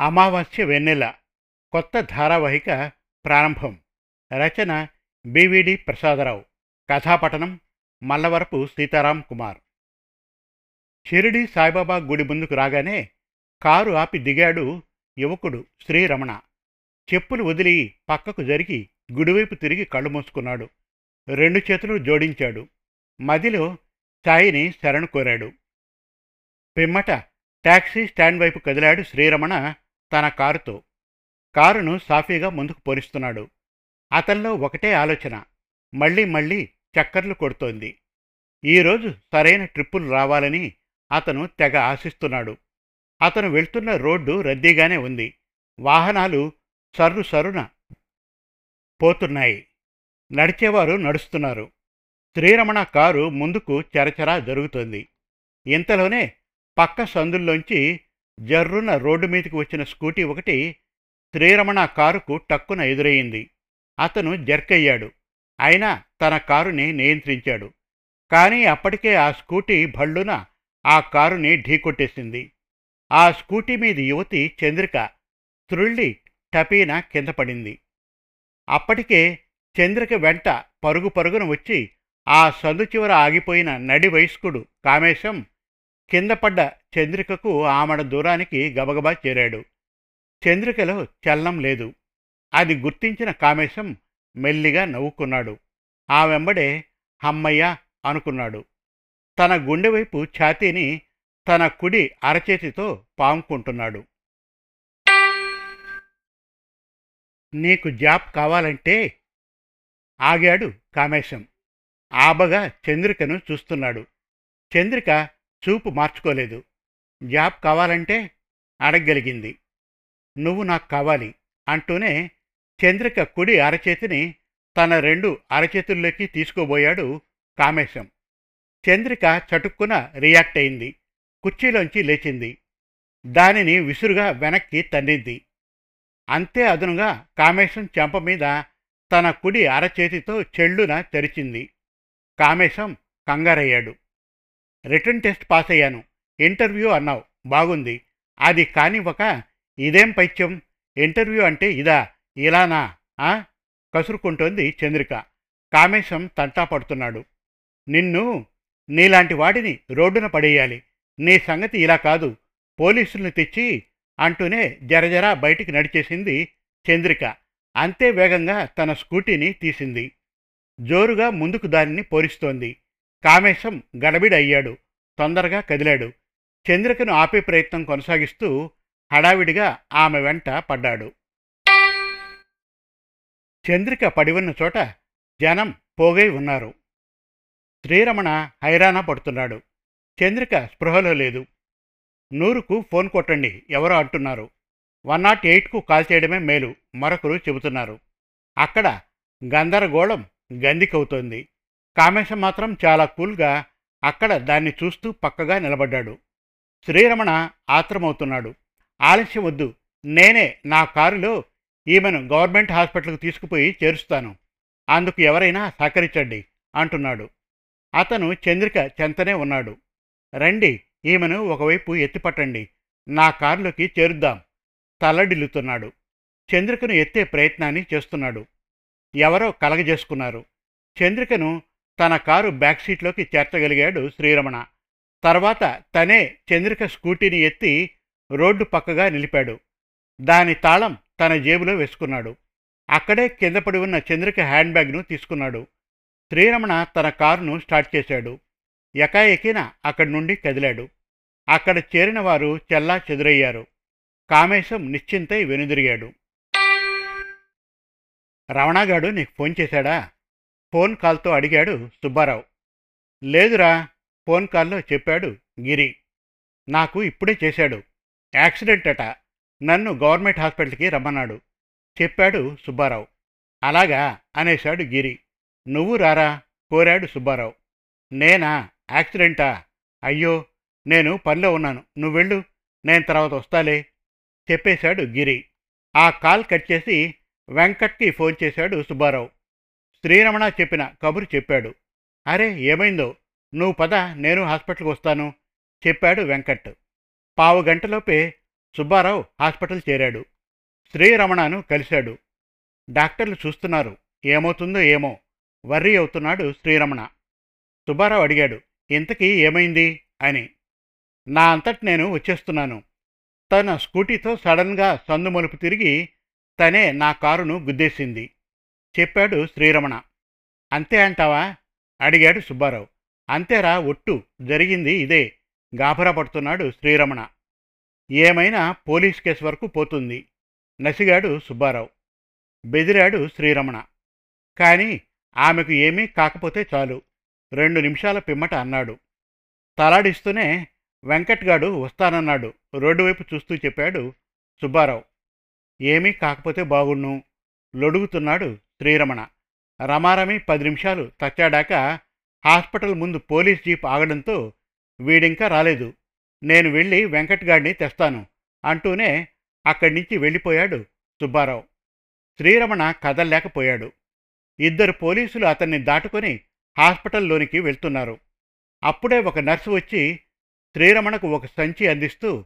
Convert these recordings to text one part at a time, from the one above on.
అమావాస్య వెన్నెల కొత్త ధారావాహిక ప్రారంభం. రచన బివిడి ప్రసాదరావు. కథాపటనం మల్లవరపు సీతారాం కుమార్. షిరిడి సాయిబాబా గుడి ముందుకు రాగానే కారు ఆపి దిగాడు యువకుడు శ్రీరమణ. చెప్పులు వదిలి పక్కకు జరిగి గుడివైపు తిరిగి కళ్ళు మూసుకున్నాడు. రెండు చేతులు జోడించాడు. మదిలో సాయిని శరణు కోరాడు. పిమ్మట టాక్సీ స్టాండ్ వైపు కదిలాడు శ్రీరమణ తన కారుతో. కారును సాఫీగా ముందుకు పోనిస్తున్నాడు. అతనిలో ఒకటే ఆలోచన. మళ్ళీ మళ్ళీ చక్కర్లు కొడుతోంది. ఈరోజు సరైన ట్రిప్పులు రావాలని అతను తెగ ఆశిస్తున్నాడు. అతను వెళ్తున్న రోడ్డు రద్దీగానే ఉంది. వాహనాలు సర్రు సరున పోతున్నాయి. నడిచేవారు నడుస్తున్నారు. శ్రీరమణ కారు ముందుకు చరచరా జరుగుతోంది. ఇంతలోనే పక్క సందుల్లోంచి జర్రున రోడ్డు మీదకి వచ్చిన స్కూటీ ఒకటి శ్రీరమణ కారుకు టక్కున ఎదురయ్యింది అతను జర్కయ్యాడు. అయినా తన కారుని నియంత్రించాడు. కానీ అప్పటికే ఆ స్కూటీ భళ్ళున ఆ కారుని ఢీకొట్టేసింది. ఆ స్కూటీ మీద యువతి చంద్రిక త్రుళ్ళి టపీన కింద పడింది. అప్పటికే చంద్రిక వెంట పరుగు పరుగున వచ్చి ఆ సందు చివర ఆగిపోయిన నడి వయస్కుడు కామేశం కింద పడ్డ చంద్రికకు ఆమడ దూరానికి గబగబా చేరాడు. చంద్రికలో చలనం లేదు. అది గుర్తించిన కామేశం మెల్లిగా నవ్వుకున్నాడు. ఆ వెంబడే హమ్మయ్య అనుకున్నాడు. తన గుండెవైపు ఛాతీని తన కుడి అరచేతితో పాముకుంటున్నాడు. నీకు జాబ్ కావాలంటే ఆగాడు కామేశం. ఆబగా చంద్రికను చూస్తున్నాడు. చంద్రిక చూపు మార్చుకోలేదు. జాబ్ కావాలంటే అడగగలిగింది. నువ్వు నాకు కావాలి అంటూనే చంద్రిక కుడి అరచేతిని తన రెండు అరచేతుల్లోకి తీసుకోబోయాడు కామేశం. చంద్రిక చటుక్కున రియాక్ట్ అయింది. కుర్చీలోంచి లేచింది. దానిని విసురుగా వెనక్కి తన్నింది. అంతే అదునుగా కామేశం చెంప మీద తన కుడి అరచేతితో చెళ్ళున తెరిచింది. కామేశం కంగారయ్యాడు. రిటర్న్ టెస్ట్ పాస్ అయ్యాను. ఇంటర్వ్యూ అన్నావు. బాగుంది. అది కానివ్వక ఇదేం పైత్యం? ఇంటర్వ్యూ అంటే ఇదా? ఇలానా? ఆ? కసురుకుంటోంది చంద్రిక. కామేశం తంటా పడుతున్నాడు. నిన్ను నీలాంటి వాడిని రోడ్డున పడేయాలి. నీ సంగతి ఇలా కాదు. పోలీసుల్ని తెచ్చి అంటూనే జరజరా బయటికి నడిచేసింది చంద్రిక. అంతే వేగంగా తన స్కూటీని తీసింది. జోరుగా ముందుకు దానిని పోరిస్తోంది. కామేశం గడబిడయ్యాడు తొందరగా కదిలాడు. చంద్రికను ఆపే ప్రయత్నం కొనసాగిస్తూ హడావిడిగా ఆమె వెంట పడ్డాడు. చంద్రిక పడి ఉన్న చోట జనం పోగై ఉన్నారు. శ్రీరమణ హైరాణ పడుతున్నాడు. చంద్రిక స్పృహలో లేదు. నూరుకు ఫోన్ కొట్టండి ఎవరో అంటున్నారు. వన్ నాట్ ఎయిట్కు కాల్ చేయడమే మేలు మరొకరు చెబుతున్నారు. అక్కడ గందరగోళం గందికవుతోంది. కామేశ మాత్రం చాలా కూల్గా అక్కడ దాన్ని చూస్తూ పక్కగా నిలబడ్డాడు. శ్రీరమణ ఆత్రమవుతున్నాడు. ఆలస్యం వద్దు. నేనే నా కారులో ఈమెను గవర్నమెంట్ హాస్పిటల్కి తీసుకుపోయి చేరుస్తాను. అందుకు ఎవరైనా సహకరించండి అంటున్నాడు. అతను చంద్రిక చెంతనే ఉన్నాడు. రండి ఈమెను ఒకవైపు ఎత్తిపట్టండి. నా కారులోకి చేరుద్దాం. తల్లడిల్లుతున్నాడు. చంద్రికను ఎత్తే ప్రయత్నాన్ని చేస్తున్నాడు. ఎవరో కలగజేసుకున్నారు. చంద్రికను తన కారు బ్యాక్ సీట్లోకి చేర్చగలిగాడు శ్రీరమణ. తర్వాత తనే చంద్రిక స్కూటీని ఎత్తి రోడ్డు పక్కగా నిలిపాడు. దాని తాళం తన జేబులో వేసుకున్నాడు. అక్కడే కింద పడి ఉన్న చంద్రిక హ్యాండ్ బ్యాగ్ను తీసుకున్నాడు. శ్రీరమణ తన కారును స్టార్ట్ చేశాడు. ఎకాఎకిన అక్కడి నుండి కదిలాడు. అక్కడ చేరిన వారు చెల్లా చెదురయ్యారు. కామేశం నిశ్చింతై వెనుదిరిగాడు. రమణగాడు నీకు ఫోన్ చేశాడా? ఫోన్ కాల్తో అడిగాడు సుబ్బారావు. లేదురా ఫోన్ కాల్లో చెప్పాడు గిరి. నాకు ఇప్పుడే చేశాడు. యాక్సిడెంట్ అట. నన్ను గవర్నమెంట్ హాస్పిటల్కి రమ్మన్నాడు. చెప్పాడు సుబ్బారావు. అలాగా అనేశాడు గిరి. నువ్వు రారా? కోరాడు సుబ్బారావు. నేనా? యాక్సిడెంటా? అయ్యో నేను పనిలో ఉన్నాను. నువ్వెళ్ళు నేను తర్వాత వస్తాలే. చెప్పేశాడు గిరి. ఆ కాల్ కట్ చేసి వెంకట్కి ఫోన్ చేశాడు సుబ్బారావు. శ్రీరమణ చెప్పిన కబురు చెప్పాడు. అరే ఏమైందో? నువ్వు పద నేను హాస్పిటల్కి వస్తాను చెప్పాడు వెంకట్. పావు గంటలోపే సుబ్బారావు హాస్పిటల్ చేరాడు. శ్రీరమణను కలిశాడు. డాక్టర్లు చూస్తున్నారు. ఏమవుతుందో ఏమో? వర్రీ అవుతున్నాడు శ్రీరమణ. సుబ్బారావు అడిగాడు ఇంతకీ ఏమైంది? అని. నా అంతటి నేను వచ్చేస్తున్నాను. తన స్కూటీతో సడన్గా సందు మలుపు తిరిగి తనే నా కారును గుద్దేసింది. చెప్పాడు శ్రీరమణ. అంతే అంటావా? అడిగాడు సుబ్బారావు. అంతేరా ఒట్టు జరిగింది ఇదే. గాభరా పడుతున్నాడు శ్రీరమణ. ఏమైనా పోలీస్ కేసు వరకు పోతుంది. నసిగాడు సుబ్బారావు. బెదిరాడు శ్రీరమణ. కానీ ఆమెకు ఏమీ కాకపోతే చాలు. రెండు నిమిషాల పిమ్మట అన్నాడు. తలాడిస్తూనే వెంకట్గాడు వస్తానన్నాడు. రోడ్డు వైపు చూస్తూ చెప్పాడు సుబ్బారావు. ఏమీ కాకపోతే బాగుణ్ణు లొడుగుతున్నాడు శ్రీరమణ రమారమి పది నిమిషాలు తచ్చాడాక హాస్పిటల్ ముందు పోలీస్ జీప్ ఆగడంతో వీడింకా రాలేదు. నేను వెళ్ళి వెంకట్గాడిని తెస్తాను అంటూనే అక్కడి నుంచి వెళ్ళిపోయాడు సుబ్బారావు. శ్రీరమణ కదల్లేకపోయాడు. ఇద్దరు పోలీసులు అతన్ని దాటుకొని హాస్పిటల్లోనికి వెళ్తున్నారు. అప్పుడే ఒక నర్సు వచ్చి శ్రీరమణకు ఒక సంచి అందిస్తూ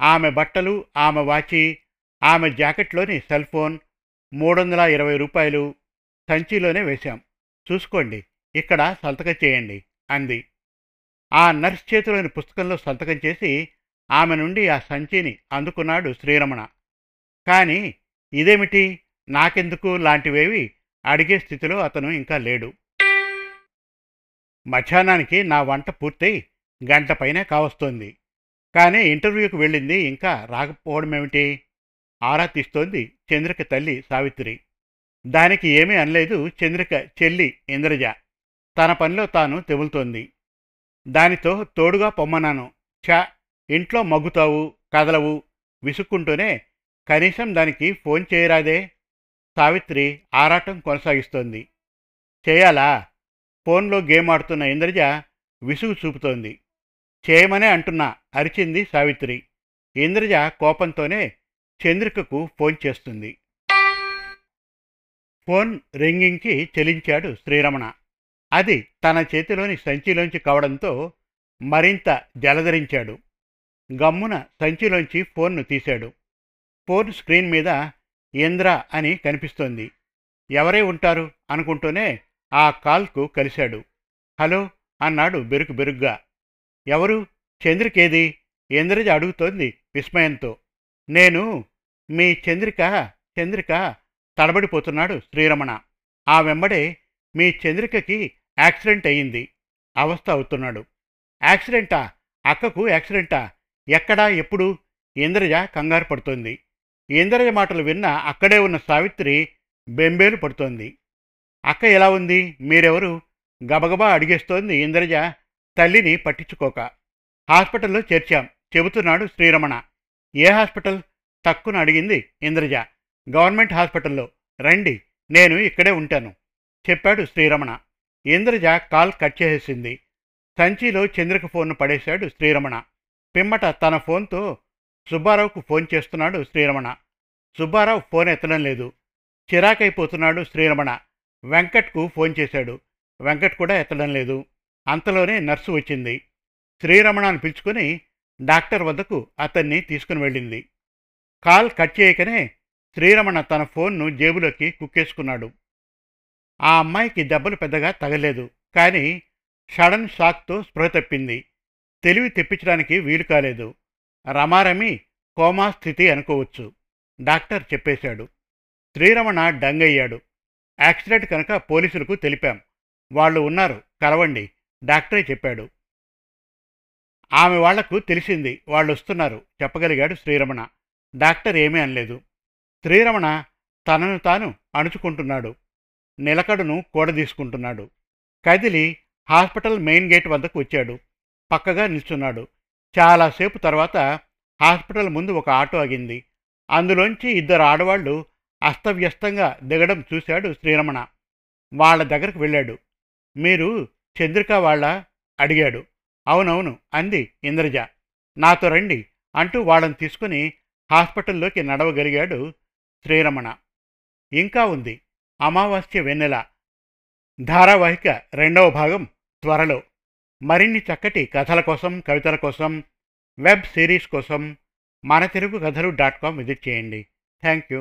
ఆమె బట్టలు ఆమె వాచి ఆమె జాకెట్లోని సెల్ ఫోన్ మూడు వందల ఇరవై రూపాయలు సంచిలోనే వేశాం. చూసుకోండి ఇక్కడ సంతకం చేయండి అంది. ఆ నర్స్ చేతిలోని పుస్తకంలో సంతకం చేసి ఆమె నుండి ఆ సంచిని అందుకున్నాడు శ్రీరమణ. కానీ ఇదేమిటి? నాకెందుకు లాంటివేవి? అడిగే స్థితిలో అతను ఇంకా లేడు. మధ్యాహ్నానికి నా వంట పూర్తయి గంట పైనే కావస్తోంది. కానీ ఇంటర్వ్యూకి వెళ్ళింది ఇంకా రాకపోవడమేమిటి? ఆరా తీస్తోంది చంద్రిక తల్లి సావిత్రి. దానికి ఏమీ అనలేదు చంద్రిక చెల్లి ఇంద్రజ. తన పనిలో తాను తెములుతోంది దానితో తోడుగా పొమ్మన్నాను. ఛా! ఇంట్లో మగ్గుతావు కదలవు విసుక్కుంటూనే కనీసం దానికి ఫోన్ చేయరాదే. సావిత్రి ఆరాటం కొనసాగిస్తోంది. చేయాలా? ఫోన్లో గేమ్ ఆడుతున్న ఇంద్రజ విసుగు చూపుతోంది. చేయమనే అంటున్నా అరిచింది సావిత్రి. ఇంద్రజ కోపంతోనే చంద్రికకు ఫోన్ చేస్తుంది. ఫోన్ రింగింగ్కి చెలించాడు శ్రీరమణ. అది తన చేతిలోని సంచిలోంచి కావడంతో మరింత జలధరించాడు. గమ్మున సంచిలోంచి ఫోన్ను తీశాడు. ఫోన్ స్క్రీన్ మీద ఇంద్ర అని కనిపిస్తోంది. ఎవరే ఉంటారు? అనుకుంటూనే ఆ కాల్కు కలిశాడు. హలో అన్నాడు బెరుకు బెరుగ్గా. ఎవరు? చంద్రికేది? ఇంద్రజ అడుగుతోంది విస్మయంతో. నేను మీ చంద్రిక చంద్రిక తడబడిపోతున్నాడు శ్రీరమణ. ఆ వెంబడే మీ చంద్రికకి యాక్సిడెంట్ అయ్యింది. అవస్థ అవుతున్నాడు. యాక్సిడెంటా? అక్కకు యాక్సిడెంటా? ఎక్కడా? ఎప్పుడు? ఇంద్రజ కంగారు పడుతోంది. ఇంద్రజ మాటలు విన్న అక్కడే ఉన్న సావిత్రి బెంబేలు పడుతోంది. అక్క ఎలా ఉంది? మీరెవరు? గబగబా అడిగేస్తోంది ఇంద్రజ తల్లిని పట్టించుకోక. హాస్పిటల్లో చేర్చాం. చెబుతున్నాడు శ్రీరమణ. ఏ హాస్పిటల్? తక్కున అడిగింది ఇంద్రజ. గవర్నమెంట్ హాస్పిటల్లో. రండి నేను ఇక్కడే ఉంటాను చెప్పాడు శ్రీరమణ. ఇంద్రజ కాల్ కట్ చేసేసింది. సంచిలో చంద్రక ఫోన్ను పడేశాడు శ్రీరమణ. పిమ్మట తన ఫోన్తో సుబ్బారావుకు ఫోన్ చేస్తున్నాడు శ్రీరమణ. సుబ్బారావు ఫోన్ ఎత్తడం లేదు. చిరాకైపోతున్నాడు శ్రీరమణ. వెంకట్కు ఫోన్ చేశాడు. వెంకట్ కూడా ఎత్తడం లేదు. అంతలోనే నర్సు వచ్చింది. శ్రీరమణను పిలుచుకుని డాక్టర్ వద్దకు అతన్ని తీసుకుని వెళ్ళింది. కాల్ కట్ చేయకనే శ్రీరమణ తన ఫోన్ను జేబులోకి కుక్కేసుకున్నాడు. ఆ అమ్మాయికి దెబ్బలు పెద్దగా తగలేదు కానీ సడన్ షాక్తో స్పృహ తప్పింది. తెలివి తెప్పించడానికి వీలు కాలేదు. రమారమి కోమా స్థితి అనుకోవచ్చు డాక్టర్ చెప్పేశాడు. శ్రీరమణ డంగయ్యాడు. యాక్సిడెంట్ కనుక పోలీసులకు తెలిపాం. వాళ్ళు ఉన్నారు కలవండి డాక్టరే చెప్పాడు. ఆమె వాళ్ళకు తెలిసింది వాళ్ళు వస్తున్నారు చెప్పగలిగాడు శ్రీరమణ. డాక్టర్ ఏమీ అనలేదు. శ్రీరమణ తనను తాను అణుచుకుంటున్నాడు. నిలకడను కూడదీసుకుంటున్నాడు కదిలి హాస్పిటల్ మెయిన్ గేట్ వద్దకు వచ్చాడు. పక్కగా నిల్చున్నాడు. చాలాసేపు తర్వాత హాస్పిటల్ ముందు ఒక ఆటో ఆగింది. అందులోంచి ఇద్దరు ఆడవాళ్ళు అస్తవ్యస్తంగా దిగడం చూశాడు శ్రీరమణ. వాళ్ళ దగ్గరకు వెళ్ళాడు. మీరు చంద్రిక వాళ్ళ? అడిగాడు. అవునవును అంది ఇంద్రజ. నాతో రండి అంటూ వాళ్ళని తీసుకుని హాస్పిటల్లోకి నడవగలిగాడు శ్రీరమణ. ఇంకా ఉంది అమావాస్య వెన్నెల. ధారావాహిక రెండవ భాగం త్వరలో. మరిన్ని చక్కటి కథల కోసం కవితల కోసం వెబ్ సిరీస్ కోసం మన తెలుగు కథలు డాట్ కామ్ విజిట్ చేయండి. Thank you.